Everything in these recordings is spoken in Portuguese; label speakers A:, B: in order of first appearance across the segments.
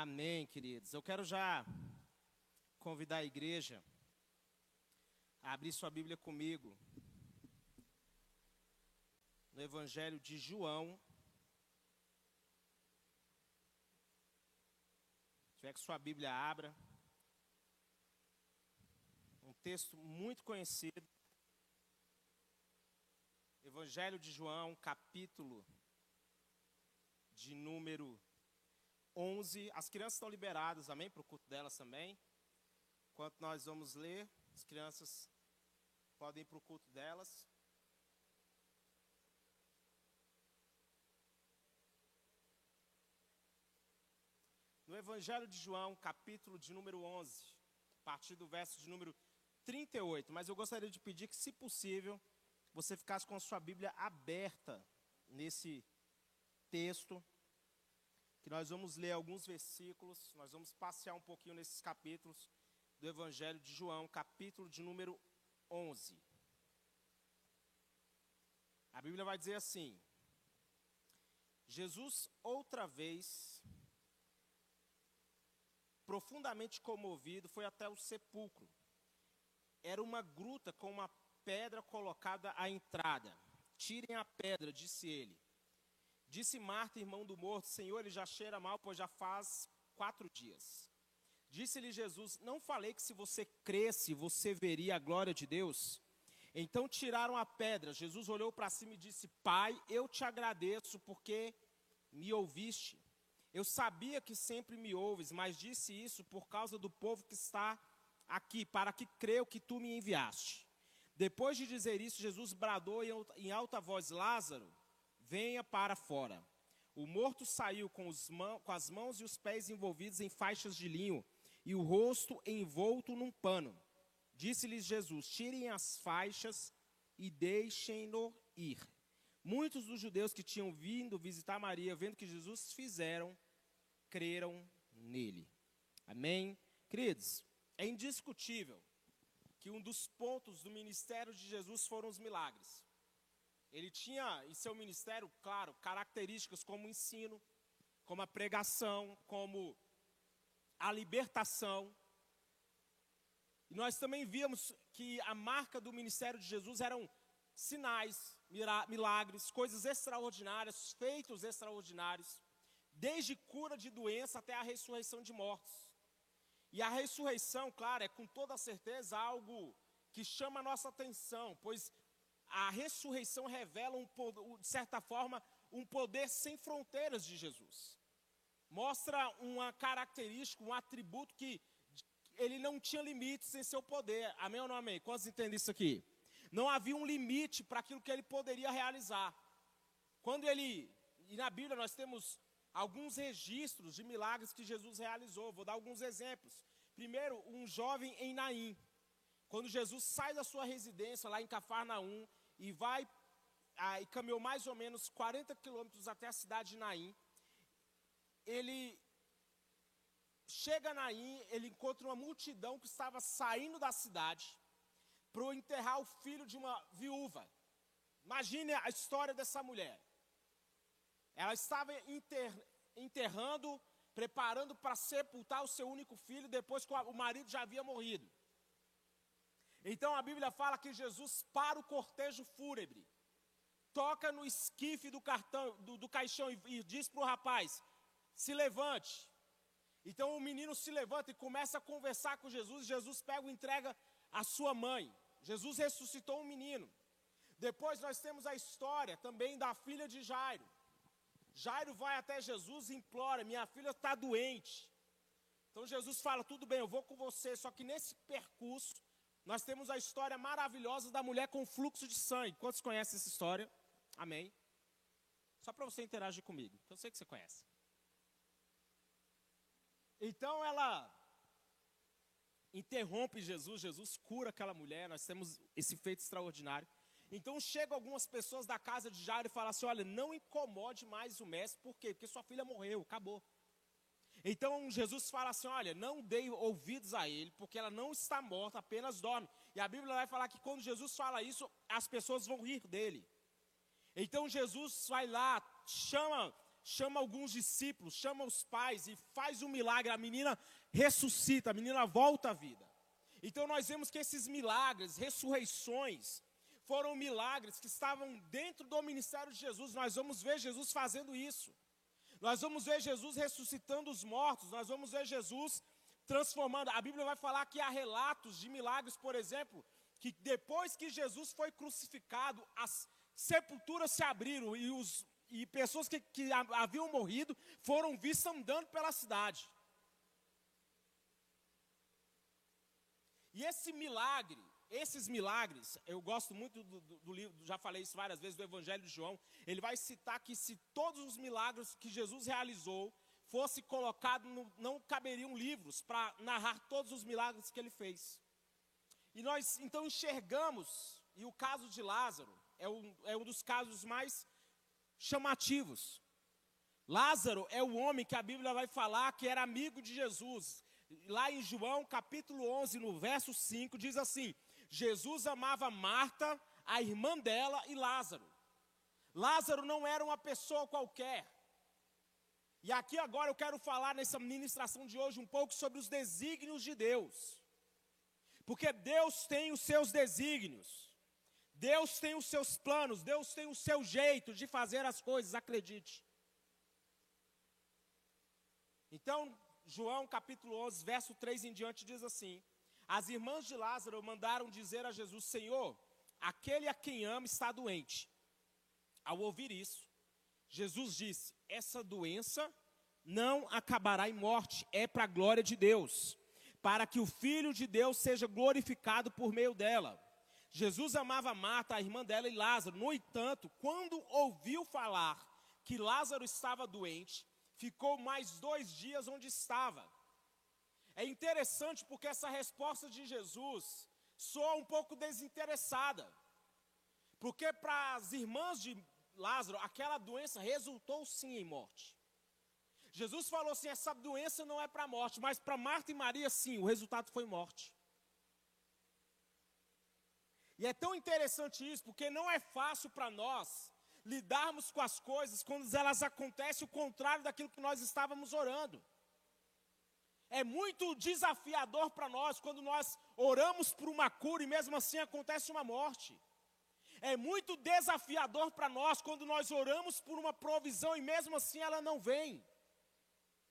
A: Amém, queridos. Eu quero já convidar a igreja a abrir sua Bíblia comigo no Evangelho de João. Se tiver que sua Bíblia abra. Um texto muito conhecido. Evangelho de João, capítulo de número 11. As crianças estão liberadas, amém? Para o culto delas também. Enquanto nós vamos ler, as crianças podem ir para o culto delas. No Evangelho de João, capítulo de número 11, a partir do verso de número 38. Mas eu gostaria de pedir que, se possível, você ficasse com a sua Bíblia aberta nesse texto que nós vamos ler alguns versículos, nós vamos passear um pouquinho nesses capítulos do Evangelho de João, capítulo de número 11. A Bíblia vai dizer assim: Jesus outra vez, profundamente comovido, foi até o sepulcro. Era uma gruta com uma pedra colocada à entrada. Tirem a pedra, disse ele. Disse Marta, irmão do morto: Senhor, ele já cheira mal, pois já faz quatro dias. Disse-lhe Jesus: Não falei que se você cresce, você veria a glória de Deus? Então tiraram a pedra. Jesus olhou para cima e disse: Pai, eu te agradeço porque me ouviste. Eu sabia que sempre me ouves, mas disse isso por causa do povo que está aqui, para que creia que tu me enviaste. Depois de dizer isso, Jesus bradou em alta voz: Lázaro, venha para fora. O morto saiu com, com, as mãos e os pés envolvidos em faixas de linho e o rosto envolto num pano. Disse-lhes Jesus: Tirem as faixas e deixem-no ir. Muitos dos judeus que tinham vindo visitar Maria, vendo que Jesus fizeram, creram nele. Amém? Queridos, é indiscutível que um dos pontos do ministério de Jesus foram os milagres. Ele tinha em seu ministério, claro, características como o ensino, como a pregação, como a libertação. E nós também víamos que a marca do ministério de Jesus eram sinais, milagres, coisas extraordinárias, feitos extraordinários, desde cura de doença até a ressurreição de mortos. E a ressurreição, claro, é com toda certeza algo que chama a nossa atenção, pois a ressurreição revela, um, de certa forma, um poder sem fronteiras de Jesus. Mostra uma característica, um atributo que ele não tinha limites em seu poder. Amém ou não amém? Quantos entendem isso aqui? Não havia um limite para aquilo que ele poderia realizar. Quando ele, e na Bíblia nós temos alguns registros de milagres que Jesus realizou. Vou dar alguns exemplos. Primeiro, um jovem em Naim. Quando Jesus sai da sua residência lá em Cafarnaum e vai ah, e caminhou mais ou menos 40 quilômetros até a cidade de Naim. Ele chega a Naim, ele encontra uma multidão que estava saindo da cidade para enterrar o filho de uma viúva. Imagine a história dessa mulher. Ela estava enter, enterrando, preparando para sepultar o seu único filho depois que o marido já havia morrido. Então a Bíblia fala que Jesus para o cortejo fúnebre, toca no esquife do, cartão, do, do caixão e, e diz para o rapaz: se levante. Então o menino se levanta e começa a conversar com Jesus. Jesus pega e entrega a sua mãe. Jesus ressuscitou um menino. Depois nós temos a história também da filha de Jairo. Jairo vai até Jesus e implora: Minha filha está doente. Então Jesus fala: Tudo bem, eu vou com você. Só que nesse percurso, nós temos a história maravilhosa da mulher com fluxo de sangue. Quantos conhecem essa história? Amém. Só para você interagir comigo, que eu sei que você conhece. Então ela interrompe Jesus, Jesus cura aquela mulher, nós temos esse feito extraordinário. Então chegam algumas pessoas da casa de Jairo e falam assim: olha, não incomode mais o mestre, por quê? Porque sua filha morreu, acabou. Então Jesus fala assim: olha, não dei ouvidos a ele, porque ela não está morta, apenas dorme. E a Bíblia vai falar que quando Jesus fala isso, as pessoas vão rir dele. Então Jesus vai lá, chama, chama alguns discípulos, chama os pais e faz um milagre. A menina ressuscita, a menina volta à vida. Então nós vemos que esses milagres, ressurreições, foram milagres que estavam dentro do ministério de Jesus. Nós vamos ver Jesus fazendo isso. Nós vamos ver Jesus ressuscitando os mortos, nós vamos ver Jesus transformando. A Bíblia vai falar que há relatos de milagres, por exemplo, que depois que Jesus foi crucificado, as sepulturas se abriram e, os, e pessoas que, que haviam morrido foram vistas andando pela cidade. E esse milagre, esses milagres, eu gosto muito do, do, do, livro, já falei isso várias vezes, do Evangelho de João. Ele vai citar que se todos os milagres que Jesus realizou fosse colocado, não caberiam livros para narrar todos os milagres que ele fez. E nós então enxergamos, e o caso de Lázaro é um, é um dos casos mais chamativos. Lázaro é o homem que a Bíblia vai falar que era amigo de Jesus. Lá em João capítulo 11, no verso 5, diz assim: Jesus amava Marta, a irmã dela e Lázaro. Lázaro não era uma pessoa qualquer. E aqui agora eu quero falar nessa ministração de hoje um pouco sobre os desígnios de Deus. Porque Deus tem os seus desígnios. Deus tem os seus planos, Deus tem o seu jeito de fazer as coisas, acredite. Então, João capítulo 11, verso 3 em diante diz assim: As irmãs de Lázaro mandaram dizer a Jesus: Senhor, aquele a quem ama está doente. Ao ouvir isso, Jesus disse: Essa doença não acabará em morte, é para a glória de Deus, para que o Filho de Deus seja glorificado por meio dela. Jesus amava Marta, a irmã dela, e Lázaro. No entanto, quando ouviu falar que Lázaro estava doente, ficou mais dois dias onde estava. É interessante porque essa resposta de Jesus soa um pouco desinteressada. Porque para as irmãs de Lázaro, aquela doença resultou sim em morte. Jesus falou assim: essa doença não é para a morte, mas para Marta e Maria, sim, o resultado foi morte. E é tão interessante isso, porque não é fácil para nós lidarmos com as coisas quando elas acontecem o contrário daquilo que nós estávamos orando. É muito desafiador para nós quando nós oramos por uma cura e mesmo assim acontece uma morte. É muito desafiador para nós quando nós oramos por uma provisão e mesmo assim ela não vem.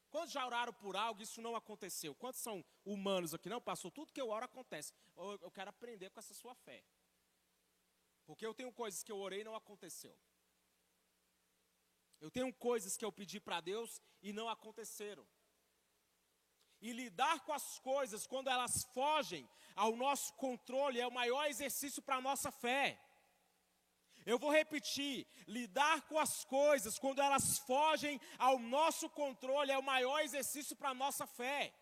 A: Quantos já oraram por algo e isso não aconteceu? Quantos são humanos aqui? Não, passou tudo que eu oro acontece. Eu quero aprender com essa sua fé. Porque eu tenho coisas que eu orei e não aconteceu. Eu tenho coisas que eu pedi para Deus e não aconteceram. E lidar com as coisas quando elas fogem ao nosso controle é o maior exercício para a nossa fé. Eu vou repetir: lidar com as coisas quando elas fogem ao nosso controle é o maior exercício para a nossa fé.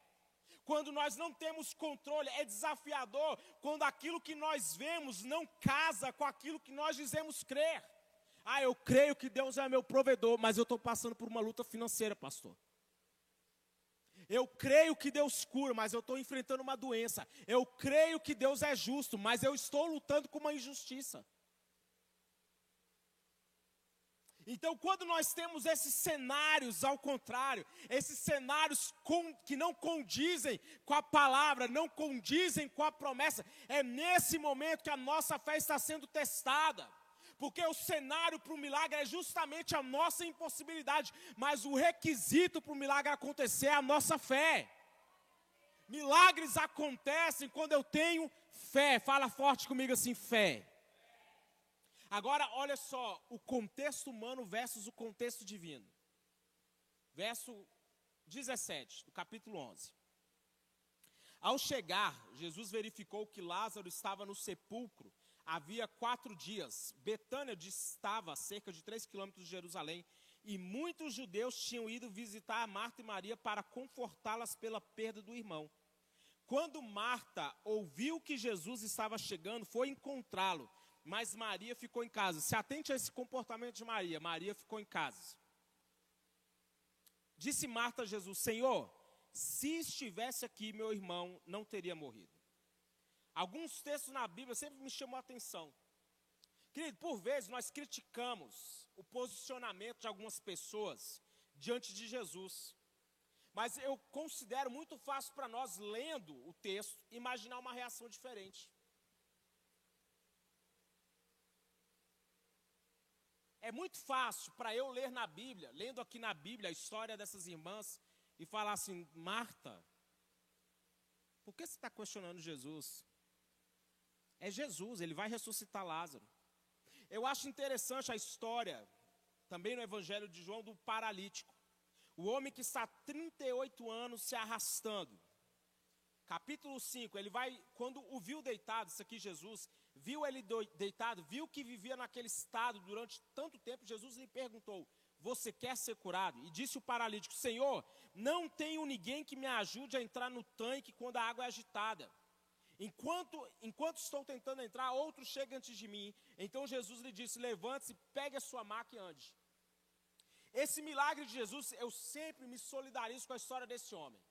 A: Quando nós não temos controle, é desafiador quando aquilo que nós vemos não casa com aquilo que nós dizemos crer. Ah, eu creio que Deus é meu provedor, mas eu estou passando por uma luta financeira, pastor. Eu creio que Deus cura, mas eu estou enfrentando uma doença. Eu creio que Deus é justo, mas eu estou lutando com uma injustiça. Então, quando nós temos esses cenários ao contrário, esses cenários com, que não condizem com a palavra, não condizem com a promessa, é nesse momento que a nossa fé está sendo testada. Porque o cenário para o milagre é justamente a nossa impossibilidade, mas o requisito para o milagre acontecer é a nossa fé. Milagres acontecem quando eu tenho fé. Fala forte comigo assim: fé. Agora, olha só, o contexto humano versus o contexto divino. Verso 17, do capítulo 11. Ao chegar, Jesus verificou que Lázaro estava no sepulcro havia quatro dias. Betânia distava a cerca de três quilômetros de Jerusalém e muitos judeus tinham ido visitar Marta e Maria para confortá-las pela perda do irmão. Quando Marta ouviu que Jesus estava chegando, foi encontrá-lo mas Maria ficou em casa. Se atente a esse comportamento de Maria. Maria ficou em casa. Disse Marta a Jesus: Senhor, se estivesse aqui, meu irmão não teria morrido. Alguns textos na Bíblia sempre me chamou a atenção. Querido, por vezes nós criticamos o posicionamento de algumas pessoas diante de Jesus. Mas eu considero muito fácil para nós, lendo o texto, imaginar uma reação diferente. É muito fácil para eu ler na Bíblia, lendo aqui na Bíblia a história dessas irmãs, e falar assim: Marta, por que você está questionando Jesus? É Jesus, ele vai ressuscitar Lázaro. Eu acho interessante a história, também no Evangelho de João, do paralítico. O homem que está 38 anos se arrastando. Capítulo 5, ele vai, quando o viu deitado, isso aqui Jesus, viu ele deitado, viu que vivia naquele estado durante tanto tempo, Jesus lhe perguntou: Você quer ser curado? E disse o paralítico: Senhor, não tenho ninguém que me ajude a entrar no tanque quando a água é agitada. Enquanto, enquanto estou tentando entrar, outro chega antes de mim. Então Jesus lhe disse: Levante-se, pegue a sua maca e ande. Esse milagre de Jesus, eu sempre me solidarizo com a história desse homem.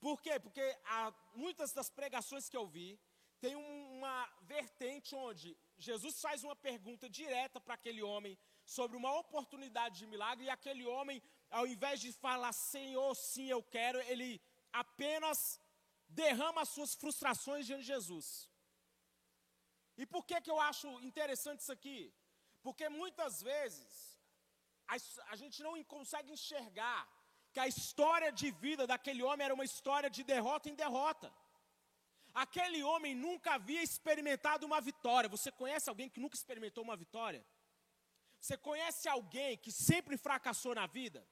A: Por quê? Porque há, muitas das pregações que eu vi, tem uma vertente onde Jesus faz uma pergunta direta para aquele homem sobre uma oportunidade de milagre, e aquele homem, ao invés de falar Senhor, sim, eu quero, ele apenas derrama as suas frustrações diante de Jesus. E por que, que eu acho interessante isso aqui? Porque muitas vezes a, a gente não consegue enxergar que a história de vida daquele homem era uma história de derrota em derrota. Aquele homem nunca havia experimentado uma vitória. Você conhece alguém que nunca experimentou uma vitória? Você conhece alguém que sempre fracassou na vida?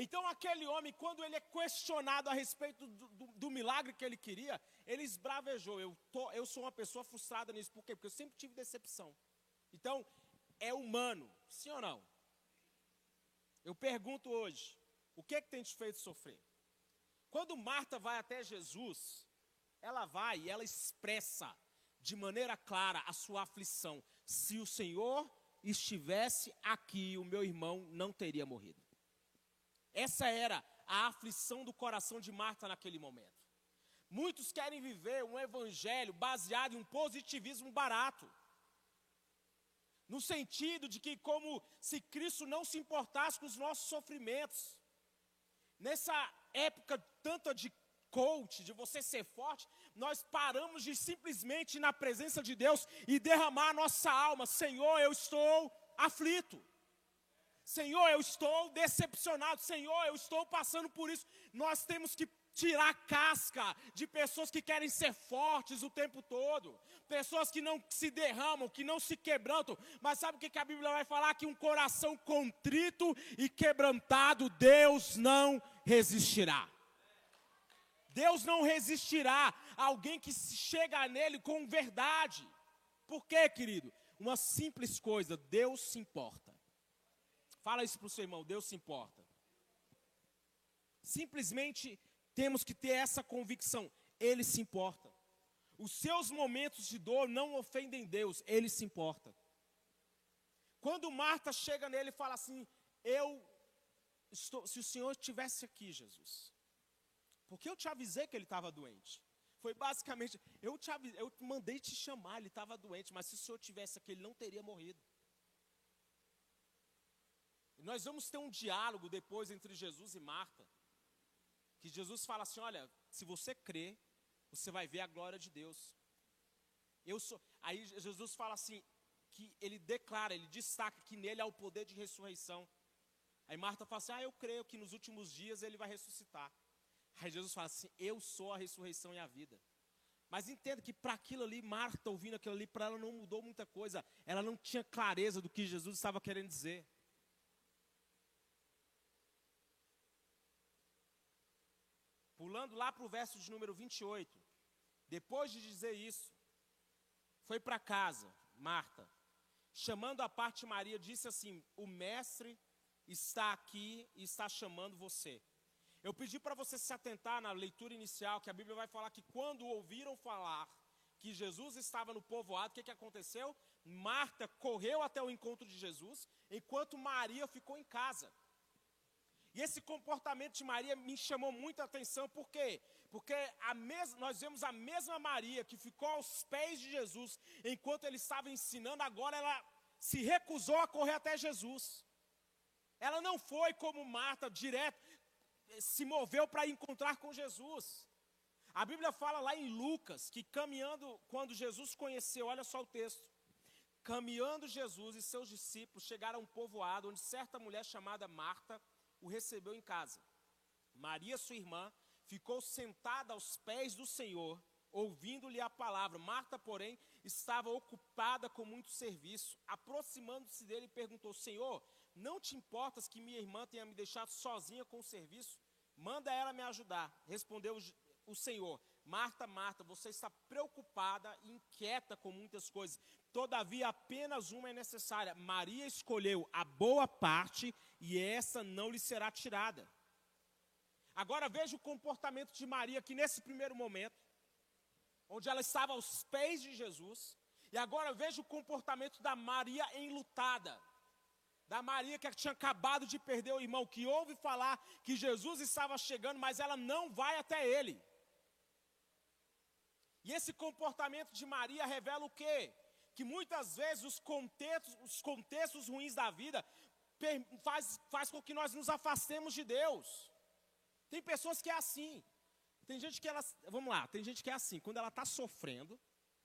A: Então, aquele homem, quando ele é questionado a respeito do, do, do milagre que ele queria, ele esbravejou. Eu, tô, eu sou uma pessoa frustrada nisso. Por quê? Porque eu sempre tive decepção. Então, é humano, sim ou não? Eu pergunto hoje: o que, é que tem te feito sofrer? Quando Marta vai até Jesus, ela vai e ela expressa de maneira clara a sua aflição. Se o Senhor estivesse aqui, o meu irmão não teria morrido. Essa era a aflição do coração de Marta naquele momento. Muitos querem viver um evangelho baseado em um positivismo barato. No sentido de que, como se Cristo não se importasse com os nossos sofrimentos. Nessa época tanta de coach, de você ser forte, nós paramos de simplesmente ir na presença de Deus e derramar a nossa alma. Senhor, eu estou aflito. Senhor, eu estou decepcionado. Senhor, eu estou passando por isso. Nós temos que tirar casca de pessoas que querem ser fortes o tempo todo, pessoas que não se derramam, que não se quebrantam. Mas sabe o que a Bíblia vai falar? Que um coração contrito e quebrantado, Deus não resistirá. Deus não resistirá a alguém que chega nele com verdade. Por quê, querido? Uma simples coisa: Deus se importa. Fala isso para o seu irmão, Deus se importa. Simplesmente temos que ter essa convicção, Ele se importa. Os seus momentos de dor não ofendem Deus, Ele se importa. Quando Marta chega nele e fala assim: Eu estou, se o Senhor estivesse aqui, Jesus, porque eu te avisei que ele estava doente. Foi basicamente, eu, te avisei, eu mandei te chamar, ele estava doente, mas se o Senhor tivesse aqui, ele não teria morrido. Nós vamos ter um diálogo depois entre Jesus e Marta. Que Jesus fala assim: olha, se você crê, você vai ver a glória de Deus. Eu sou. Aí Jesus fala assim, que ele declara, ele destaca que nele há o poder de ressurreição. Aí Marta fala assim: Ah, eu creio que nos últimos dias ele vai ressuscitar. Aí Jesus fala assim: Eu sou a ressurreição e a vida. Mas entenda que para aquilo ali, Marta ouvindo aquilo ali, para ela não mudou muita coisa. Ela não tinha clareza do que Jesus estava querendo dizer. Pulando lá para o verso de número 28. Depois de dizer isso, foi para casa, Marta. Chamando a parte Maria, disse assim: O mestre está aqui e está chamando você. Eu pedi para você se atentar na leitura inicial, que a Bíblia vai falar que quando ouviram falar que Jesus estava no povoado, o que, que aconteceu? Marta correu até o encontro de Jesus, enquanto Maria ficou em casa. E esse comportamento de Maria me chamou muita atenção, por quê? Porque mes... nós vemos a mesma Maria que ficou aos pés de Jesus enquanto ele estava ensinando, agora ela se recusou a correr até Jesus. Ela não foi como Marta, direto, se moveu para encontrar com Jesus. A Bíblia fala lá em Lucas que caminhando, quando Jesus conheceu, olha só o texto. Caminhando Jesus e seus discípulos chegaram a um povoado onde certa mulher chamada Marta o recebeu em casa. Maria, sua irmã, ficou sentada aos pés do Senhor, ouvindo-lhe a palavra. Marta, porém, estava ocupada com muito serviço. Aproximando-se dele, perguntou: Senhor, não te importas que minha irmã tenha me deixado sozinha com o serviço? Manda ela me ajudar. Respondeu o Senhor: Marta, Marta, você está preocupada inquieta com muitas coisas. Todavia, apenas uma é necessária. Maria escolheu a boa parte e essa não lhe será tirada. Agora veja o comportamento de Maria aqui nesse primeiro momento, onde ela estava aos pés de Jesus. E agora veja o comportamento da Maria enlutada da Maria que tinha acabado de perder o irmão, que ouve falar que Jesus estava chegando, mas ela não vai até ele. E esse comportamento de Maria revela o quê? Que muitas vezes os contextos, os contextos ruins da vida faz, faz com que nós nos afastemos de Deus. Tem pessoas que é assim. Tem gente que ela, vamos lá, tem gente que é assim, quando ela está sofrendo,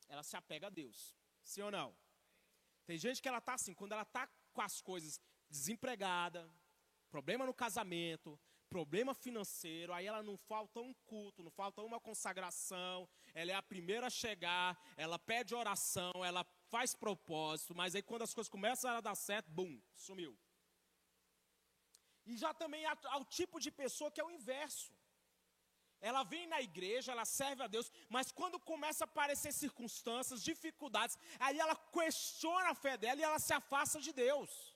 A: ela se apega a Deus. Sim ou não? Tem gente que ela está assim, quando ela está com as coisas desempregada, problema no casamento, problema financeiro, aí ela não falta um culto, não falta uma consagração, ela é a primeira a chegar, ela pede oração, ela faz propósito, mas aí quando as coisas começam a dar certo, bum, sumiu. E já também há, o tipo de pessoa que é o inverso. Ela vem na igreja, ela serve a Deus, mas quando começa a aparecer circunstâncias, dificuldades, aí ela questiona a fé dela e ela se afasta de Deus.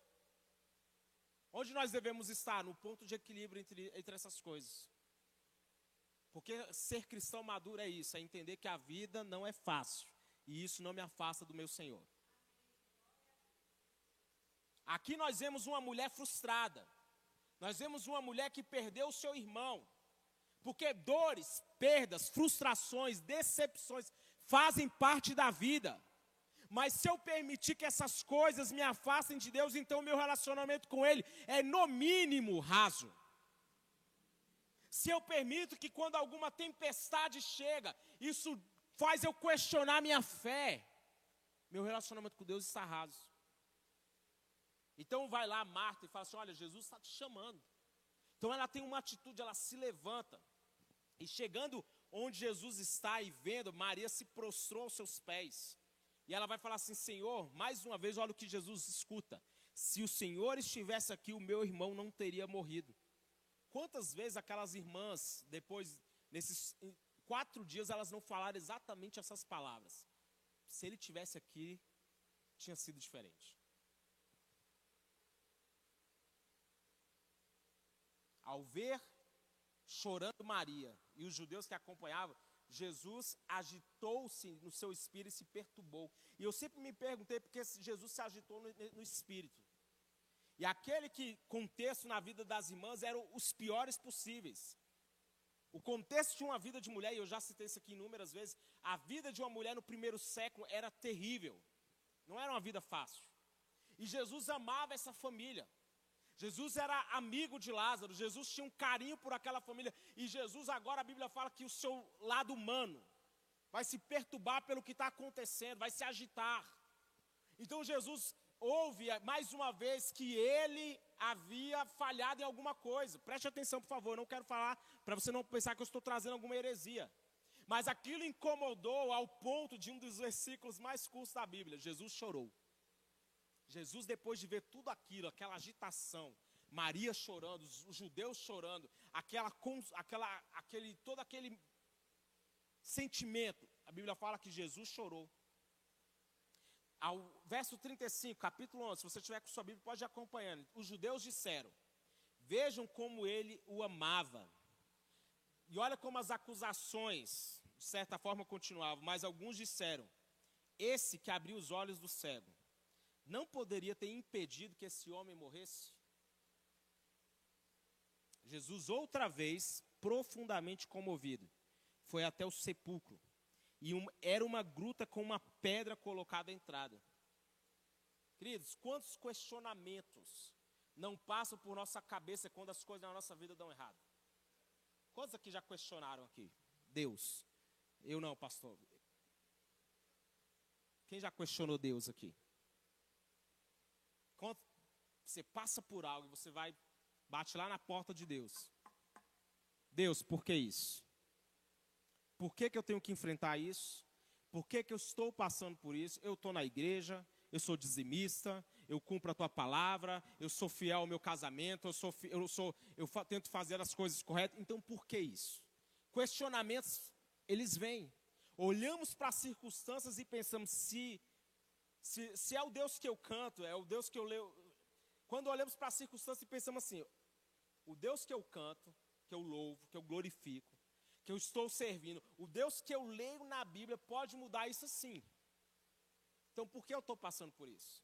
A: Onde nós devemos estar? No ponto de equilíbrio entre, entre essas coisas. Porque ser cristão maduro é isso, é entender que a vida não é fácil. E isso não me afasta do meu Senhor. Aqui nós vemos uma mulher frustrada. Nós vemos uma mulher que perdeu o seu irmão. Porque dores, perdas, frustrações, decepções fazem parte da vida. Mas se eu permitir que essas coisas me afastem de Deus, então meu relacionamento com Ele é no mínimo raso. Se eu permito que quando alguma tempestade chega, isso faz eu questionar minha fé, meu relacionamento com Deus está raso. Então vai lá Marta e fala assim: Olha, Jesus está te chamando. Então ela tem uma atitude, ela se levanta. E chegando onde Jesus está e vendo, Maria se prostrou aos seus pés. E ela vai falar assim: Senhor, mais uma vez, olha o que Jesus escuta. Se o Senhor estivesse aqui, o meu irmão não teria morrido. Quantas vezes aquelas irmãs, depois, nesses quatro dias, elas não falaram exatamente essas palavras? Se ele tivesse aqui, tinha sido diferente. Ao ver chorando Maria e os judeus que acompanhavam, Jesus agitou-se no seu espírito e se perturbou. E eu sempre me perguntei por que Jesus se agitou no, no espírito. E aquele que contexto na vida das irmãs eram os piores possíveis. O contexto de uma vida de mulher, e eu já citei isso aqui inúmeras vezes, a vida de uma mulher no primeiro século era terrível. Não era uma vida fácil. E Jesus amava essa família. Jesus era amigo de Lázaro, Jesus tinha um carinho por aquela família, e Jesus agora a Bíblia fala que o seu lado humano vai se perturbar pelo que está acontecendo, vai se agitar. Então Jesus ouve mais uma vez que ele havia falhado em alguma coisa. Preste atenção, por favor, não quero falar para você não pensar que eu estou trazendo alguma heresia. Mas aquilo incomodou ao ponto de um dos versículos mais curtos da Bíblia. Jesus chorou. Jesus, depois de ver tudo aquilo, aquela agitação, Maria chorando, os judeus chorando, aquela, aquela, aquele, todo aquele sentimento, a Bíblia fala que Jesus chorou. Ao verso 35, capítulo 11, se você tiver com sua Bíblia, pode ir acompanhando. Os judeus disseram: Vejam como ele o amava. E olha como as acusações, de certa forma, continuavam. Mas alguns disseram: Esse que abriu os olhos do cego não poderia ter impedido que esse homem morresse? Jesus, outra vez, profundamente comovido, foi até o sepulcro. E um, era uma gruta com uma pedra colocada à entrada. Queridos, quantos questionamentos não passam por nossa cabeça quando as coisas na nossa vida dão errado? Quantos aqui já questionaram aqui? Deus. Eu não, pastor. Quem já questionou Deus aqui? Quando você passa por algo você vai, bate lá na porta de Deus. Deus, por que isso? Por que, que eu tenho que enfrentar isso? Por que, que eu estou passando por isso? Eu estou na igreja, eu sou dizimista, eu cumpro a tua palavra, eu sou fiel ao meu casamento, eu, sou, eu, sou, eu fa tento fazer as coisas corretas. Então, por que isso? Questionamentos, eles vêm. Olhamos para as circunstâncias e pensamos se, se, se é o Deus que eu canto, é o Deus que eu leio. Quando olhamos para as circunstâncias e pensamos assim, o Deus que eu canto, que eu louvo, que eu glorifico, que eu estou servindo, o Deus que eu leio na Bíblia pode mudar isso sim. Então por que eu estou passando por isso?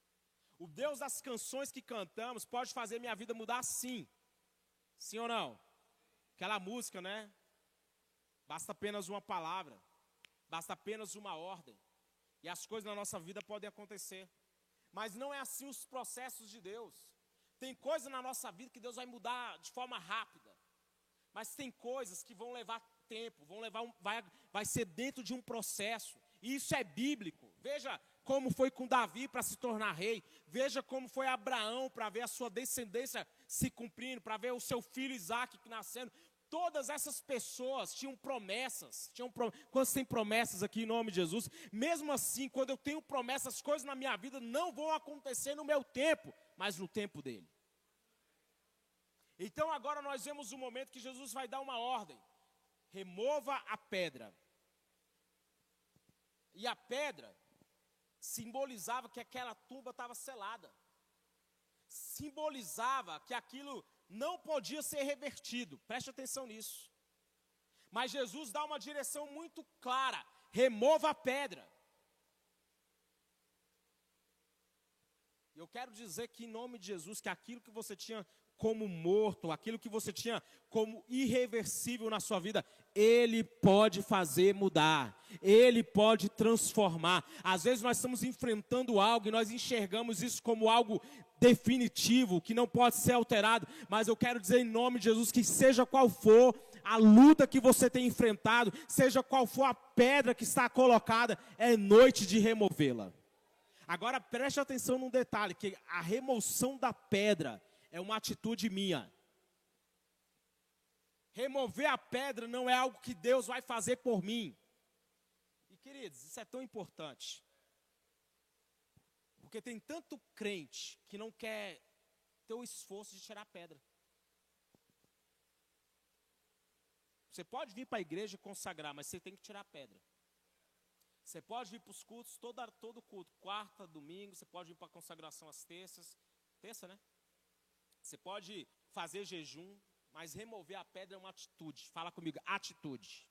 A: O Deus das canções que cantamos pode fazer minha vida mudar sim. Sim ou não? Aquela música, né? Basta apenas uma palavra, basta apenas uma ordem, e as coisas na nossa vida podem acontecer. Mas não é assim os processos de Deus. Tem coisa na nossa vida que Deus vai mudar de forma rápida. Mas tem coisas que vão levar tempo, vão levar um, vai, vai ser dentro de um processo. E isso é bíblico. Veja como foi com Davi para se tornar rei. Veja como foi Abraão para ver a sua descendência se cumprindo, para ver o seu filho Isaac nascendo. Todas essas pessoas tinham promessas. Tinham pro... Quando tem promessas aqui em nome de Jesus, mesmo assim, quando eu tenho promessas, coisas na minha vida não vão acontecer no meu tempo, mas no tempo dele. Então agora nós vemos o momento que Jesus vai dar uma ordem: remova a pedra. E a pedra simbolizava que aquela tumba estava selada. Simbolizava que aquilo não podia ser revertido. Preste atenção nisso. Mas Jesus dá uma direção muito clara: remova a pedra. Eu quero dizer que, em nome de Jesus, que aquilo que você tinha como morto, aquilo que você tinha como irreversível na sua vida, Ele pode fazer mudar, Ele pode transformar. Às vezes nós estamos enfrentando algo e nós enxergamos isso como algo definitivo, que não pode ser alterado, mas eu quero dizer em nome de Jesus que seja qual for a luta que você tem enfrentado, seja qual for a pedra que está colocada, é noite de removê-la. Agora preste atenção num detalhe, que a remoção da pedra é uma atitude minha. Remover a pedra não é algo que Deus vai fazer por mim. E queridos, isso é tão importante. Porque tem tanto crente que não quer ter o esforço de tirar a pedra. Você pode vir para a igreja consagrar, mas você tem que tirar a pedra. Você pode vir para os cultos, todo, todo culto, quarta, domingo, você pode vir para a consagração às terças. Terça, né? Você pode fazer jejum, mas remover a pedra é uma atitude. Fala comigo, atitude.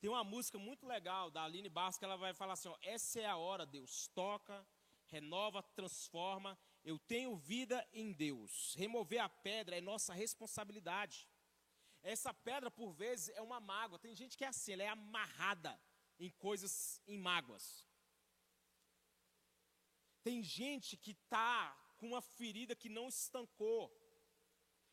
A: Tem uma música muito legal da Aline que ela vai falar assim: ó, essa é a hora, Deus. Toca, renova, transforma. Eu tenho vida em Deus. Remover a pedra é nossa responsabilidade. Essa pedra, por vezes, é uma mágoa. Tem gente que é assim, ela é amarrada em coisas, em mágoas. Tem gente que está com uma ferida que não estancou.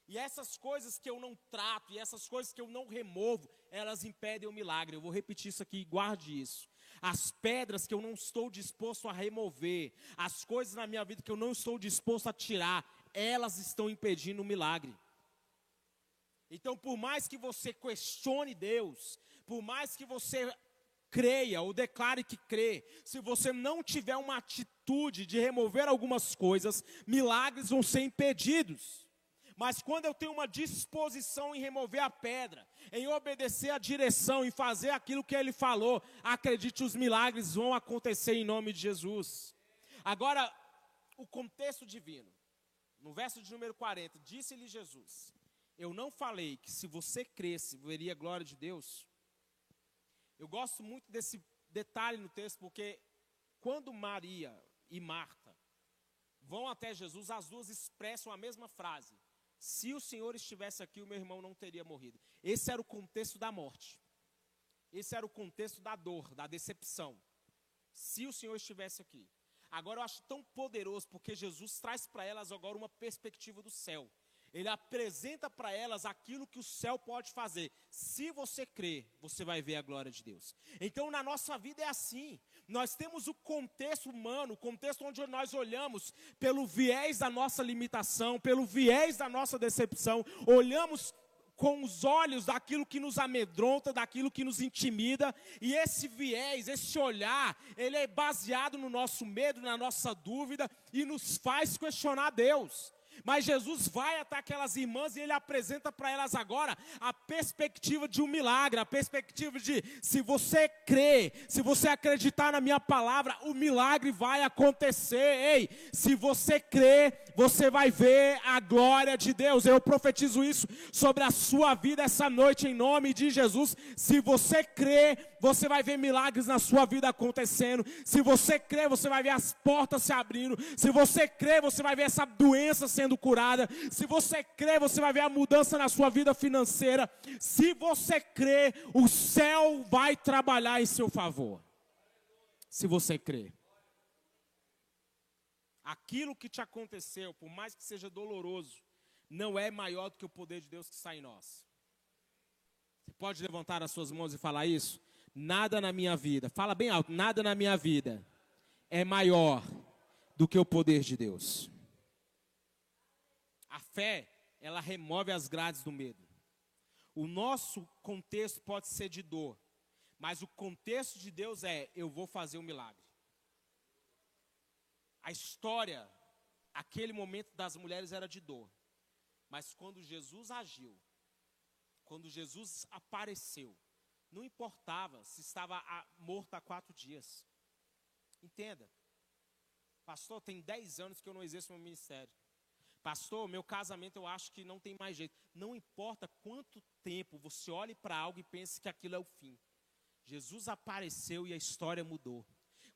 A: E essas coisas que eu não trato, e essas coisas que eu não removo, elas impedem o milagre. Eu vou repetir isso aqui, guarde isso. As pedras que eu não estou disposto a remover, as coisas na minha vida que eu não estou disposto a tirar, elas estão impedindo o milagre. Então, por mais que você questione Deus, por mais que você creia ou declare que crê, se você não tiver uma atitude de remover algumas coisas, milagres vão ser impedidos. Mas quando eu tenho uma disposição em remover a pedra, em obedecer a direção, em fazer aquilo que ele falou, acredite, os milagres vão acontecer em nome de Jesus. Agora, o contexto divino. No verso de número 40, disse-lhe Jesus: Eu não falei que se você cresce, veria a glória de Deus? Eu gosto muito desse detalhe no texto, porque quando Maria e Marta vão até Jesus, as duas expressam a mesma frase: Se o Senhor estivesse aqui, o meu irmão não teria morrido. Esse era o contexto da morte. Esse era o contexto da dor, da decepção. Se o Senhor estivesse aqui. Agora eu acho tão poderoso porque Jesus traz para elas agora uma perspectiva do céu. Ele apresenta para elas aquilo que o céu pode fazer. Se você crer, você vai ver a glória de Deus. Então, na nossa vida é assim. Nós temos o contexto humano, o contexto onde nós olhamos pelo viés da nossa limitação, pelo viés da nossa decepção, olhamos com os olhos daquilo que nos amedronta, daquilo que nos intimida, e esse viés, esse olhar, ele é baseado no nosso medo, na nossa dúvida e nos faz questionar Deus. Mas Jesus vai até aquelas irmãs e ele apresenta para elas agora a perspectiva de um milagre, a perspectiva de se você crê, se você acreditar na minha palavra, o milagre vai acontecer. Ei, se você crê, você vai ver a glória de Deus. Eu profetizo isso sobre a sua vida essa noite em nome de Jesus. Se você crê, você vai ver milagres na sua vida acontecendo. Se você crê, você vai ver as portas se abrindo. Se você crê, você vai ver essa doença sendo curada. Se você crê, você vai ver a mudança na sua vida financeira. Se você crê, o céu vai trabalhar em seu favor. Se você crê. Aquilo que te aconteceu, por mais que seja doloroso, não é maior do que o poder de Deus que está em nós. Você pode levantar as suas mãos e falar isso? Nada na minha vida, fala bem alto, nada na minha vida é maior do que o poder de Deus. A fé, ela remove as grades do medo. O nosso contexto pode ser de dor, mas o contexto de Deus é: eu vou fazer um milagre. A história, aquele momento das mulheres era de dor, mas quando Jesus agiu, quando Jesus apareceu, não importava se estava morto há quatro dias. Entenda. Pastor, tem dez anos que eu não exerço meu ministério. Pastor, meu casamento eu acho que não tem mais jeito. Não importa quanto tempo você olhe para algo e pense que aquilo é o fim. Jesus apareceu e a história mudou.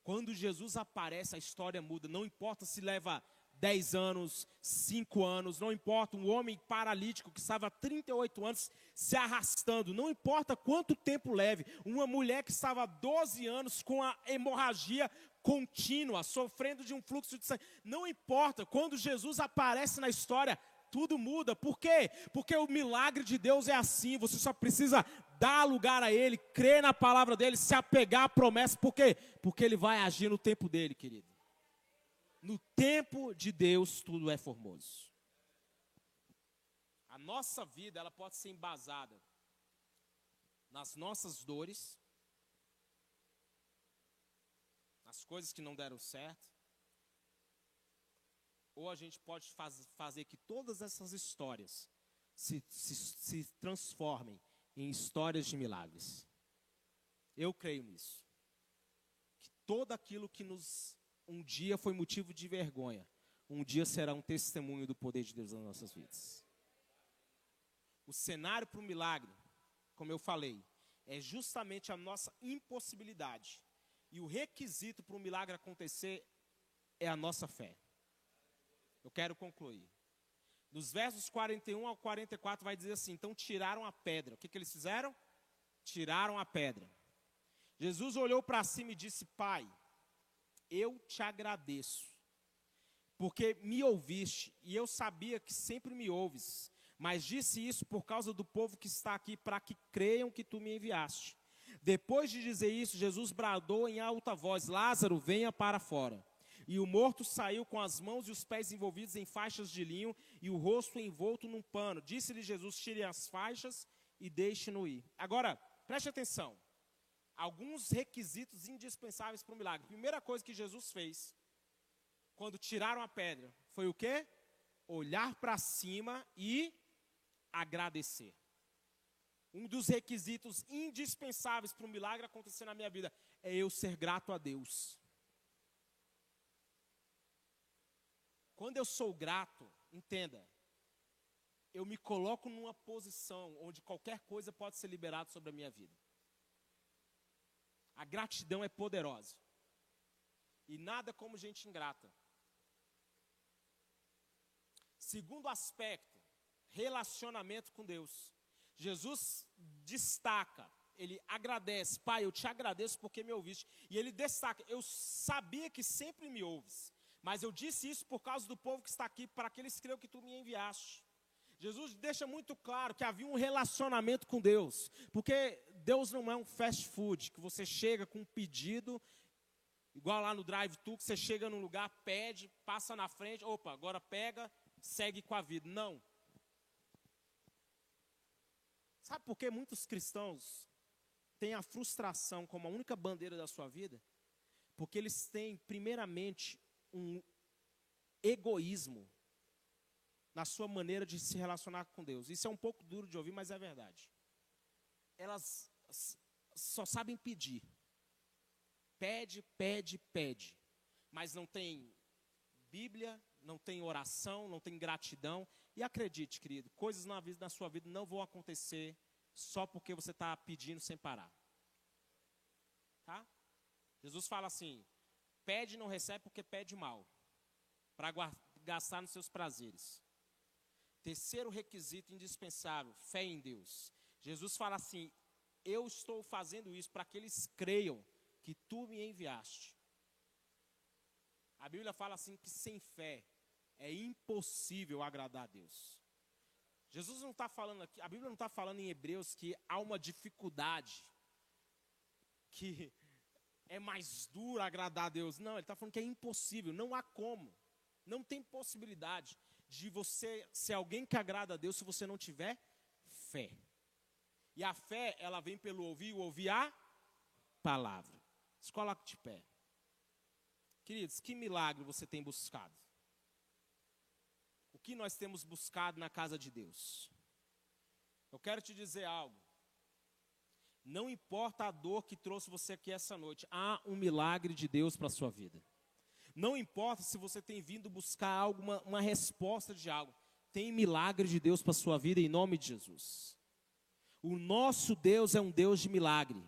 A: Quando Jesus aparece, a história muda. Não importa se leva 10 anos, 5 anos, não importa, um homem paralítico que estava há 38 anos se arrastando, não importa quanto tempo leve, uma mulher que estava há 12 anos com a hemorragia contínua, sofrendo de um fluxo de sangue, não importa, quando Jesus aparece na história, tudo muda, por quê? Porque o milagre de Deus é assim, você só precisa dar lugar a Ele, crer na palavra dEle, se apegar à promessa, por quê? Porque Ele vai agir no tempo dEle, querido. No tempo de Deus tudo é formoso. A nossa vida ela pode ser embasada nas nossas dores, nas coisas que não deram certo, ou a gente pode faz, fazer que todas essas histórias se, se, se transformem em histórias de milagres. Eu creio nisso. Que todo aquilo que nos um dia foi motivo de vergonha, um dia será um testemunho do poder de Deus nas nossas vidas. O cenário para o milagre, como eu falei, é justamente a nossa impossibilidade. E o requisito para o milagre acontecer é a nossa fé. Eu quero concluir. Nos versos 41 ao 44 vai dizer assim: então tiraram a pedra. O que, que eles fizeram? Tiraram a pedra. Jesus olhou para cima e disse: Pai, eu te agradeço, porque me ouviste, e eu sabia que sempre me ouves, mas disse isso por causa do povo que está aqui, para que creiam que tu me enviaste. Depois de dizer isso, Jesus bradou em alta voz: Lázaro, venha para fora. E o morto saiu com as mãos e os pés envolvidos em faixas de linho e o rosto envolto num pano. Disse-lhe Jesus: Tire as faixas e deixe-no ir. Agora, preste atenção alguns requisitos indispensáveis para o milagre. Primeira coisa que Jesus fez, quando tiraram a pedra, foi o quê? Olhar para cima e agradecer. Um dos requisitos indispensáveis para o milagre acontecer na minha vida é eu ser grato a Deus. Quando eu sou grato, entenda, eu me coloco numa posição onde qualquer coisa pode ser liberada sobre a minha vida. A gratidão é poderosa. E nada como gente ingrata. Segundo aspecto, relacionamento com Deus. Jesus destaca ele agradece, Pai, eu te agradeço porque me ouviste. E ele destaca: Eu sabia que sempre me ouves, mas eu disse isso por causa do povo que está aqui, para que eles creiam que tu me enviaste. Jesus deixa muito claro que havia um relacionamento com Deus, porque Deus não é um fast food, que você chega com um pedido, igual lá no drive-thru, que você chega num lugar, pede, passa na frente, opa, agora pega, segue com a vida. Não. Sabe por que muitos cristãos têm a frustração como a única bandeira da sua vida? Porque eles têm, primeiramente, um egoísmo na sua maneira de se relacionar com Deus. Isso é um pouco duro de ouvir, mas é verdade. Elas só sabem pedir. Pede, pede, pede. Mas não tem Bíblia, não tem oração, não tem gratidão. E acredite, querido, coisas na, vida, na sua vida não vão acontecer só porque você está pedindo sem parar. Tá? Jesus fala assim: pede e não recebe porque pede mal, para gastar nos seus prazeres. Terceiro requisito indispensável: fé em Deus. Jesus fala assim: Eu estou fazendo isso para que eles creiam que tu me enviaste. A Bíblia fala assim que sem fé é impossível agradar a Deus. Jesus não está falando aqui, a Bíblia não está falando em Hebreus que há uma dificuldade, que é mais duro agradar a Deus. Não, ele está falando que é impossível, não há como, não tem possibilidade de você ser alguém que agrada a Deus se você não tiver fé. E a fé, ela vem pelo ouvir, ouvir a palavra. Se coloque de pé. Queridos, que milagre você tem buscado? O que nós temos buscado na casa de Deus? Eu quero te dizer algo. Não importa a dor que trouxe você aqui essa noite, há um milagre de Deus para a sua vida. Não importa se você tem vindo buscar alguma uma resposta de algo. Tem milagre de Deus para a sua vida em nome de Jesus. O nosso Deus é um Deus de milagre.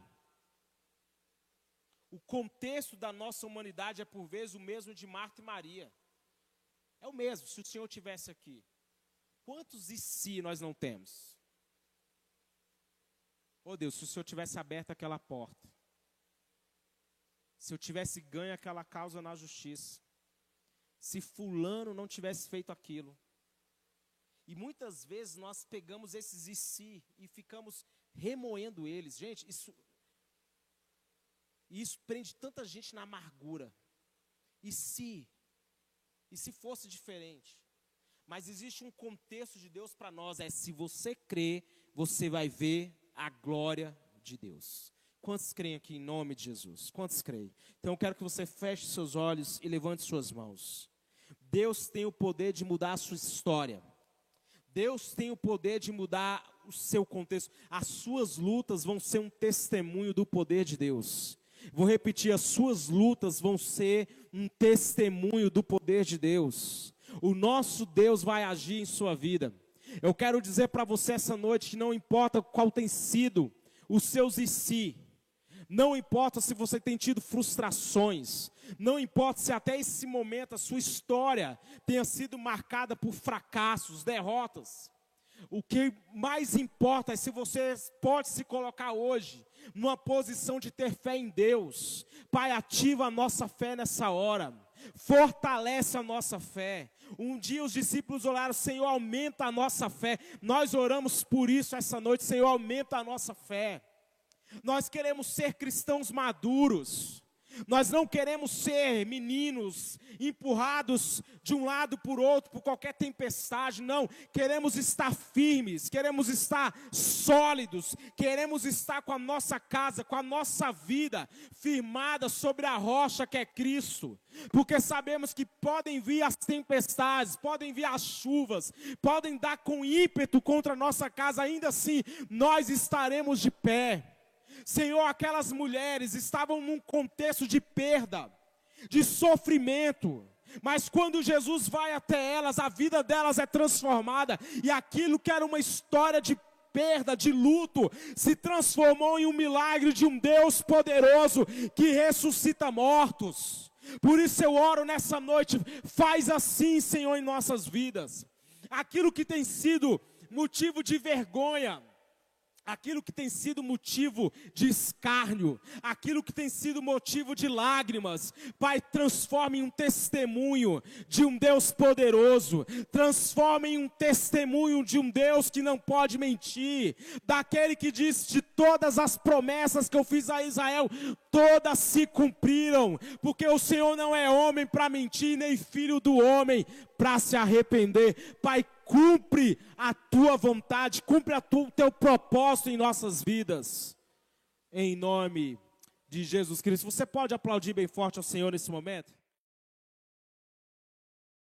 A: O contexto da nossa humanidade é por vezes o mesmo de Marta e Maria. É o mesmo, se o Senhor tivesse aqui. Quantos e se nós não temos? Oh Deus, se o Senhor tivesse aberto aquela porta se eu tivesse ganho aquela causa na justiça, se fulano não tivesse feito aquilo. E muitas vezes nós pegamos esses e se e ficamos remoendo eles. Gente, isso isso prende tanta gente na amargura. E se e se fosse diferente? Mas existe um contexto de Deus para nós, é se você crê, você vai ver a glória de Deus. Quantos creem aqui em nome de Jesus? Quantos creem? Então eu quero que você feche seus olhos e levante suas mãos. Deus tem o poder de mudar a sua história. Deus tem o poder de mudar o seu contexto. As suas lutas vão ser um testemunho do poder de Deus. Vou repetir: as suas lutas vão ser um testemunho do poder de Deus. O nosso Deus vai agir em sua vida. Eu quero dizer para você essa noite que não importa qual tem sido os seus e si, não importa se você tem tido frustrações, não importa se até esse momento a sua história tenha sido marcada por fracassos, derrotas. O que mais importa é se você pode se colocar hoje numa posição de ter fé em Deus. Pai, ativa a nossa fé nessa hora. Fortalece a nossa fé. Um dia os discípulos oraram, Senhor, aumenta a nossa fé. Nós oramos por isso essa noite, Senhor, aumenta a nossa fé. Nós queremos ser cristãos maduros. Nós não queremos ser meninos empurrados de um lado por outro por qualquer tempestade, não. Queremos estar firmes, queremos estar sólidos, queremos estar com a nossa casa, com a nossa vida firmada sobre a rocha que é Cristo. Porque sabemos que podem vir as tempestades, podem vir as chuvas, podem dar com ímpeto contra a nossa casa, ainda assim nós estaremos de pé Senhor, aquelas mulheres estavam num contexto de perda, de sofrimento. Mas quando Jesus vai até elas, a vida delas é transformada, e aquilo que era uma história de perda, de luto, se transformou em um milagre de um Deus poderoso que ressuscita mortos. Por isso eu oro nessa noite, faz assim, Senhor, em nossas vidas. Aquilo que tem sido motivo de vergonha, aquilo que tem sido motivo de escárnio, aquilo que tem sido motivo de lágrimas, Pai, transforma em um testemunho de um Deus poderoso, transforma em um testemunho de um Deus que não pode mentir, daquele que diz de todas as promessas que eu fiz a Israel, todas se cumpriram, porque o Senhor não é homem para mentir, nem filho do homem para se arrepender. Pai, cumpre a tua vontade, cumpre o teu propósito em nossas vidas. Em nome de Jesus Cristo. Você pode aplaudir bem forte ao Senhor nesse momento?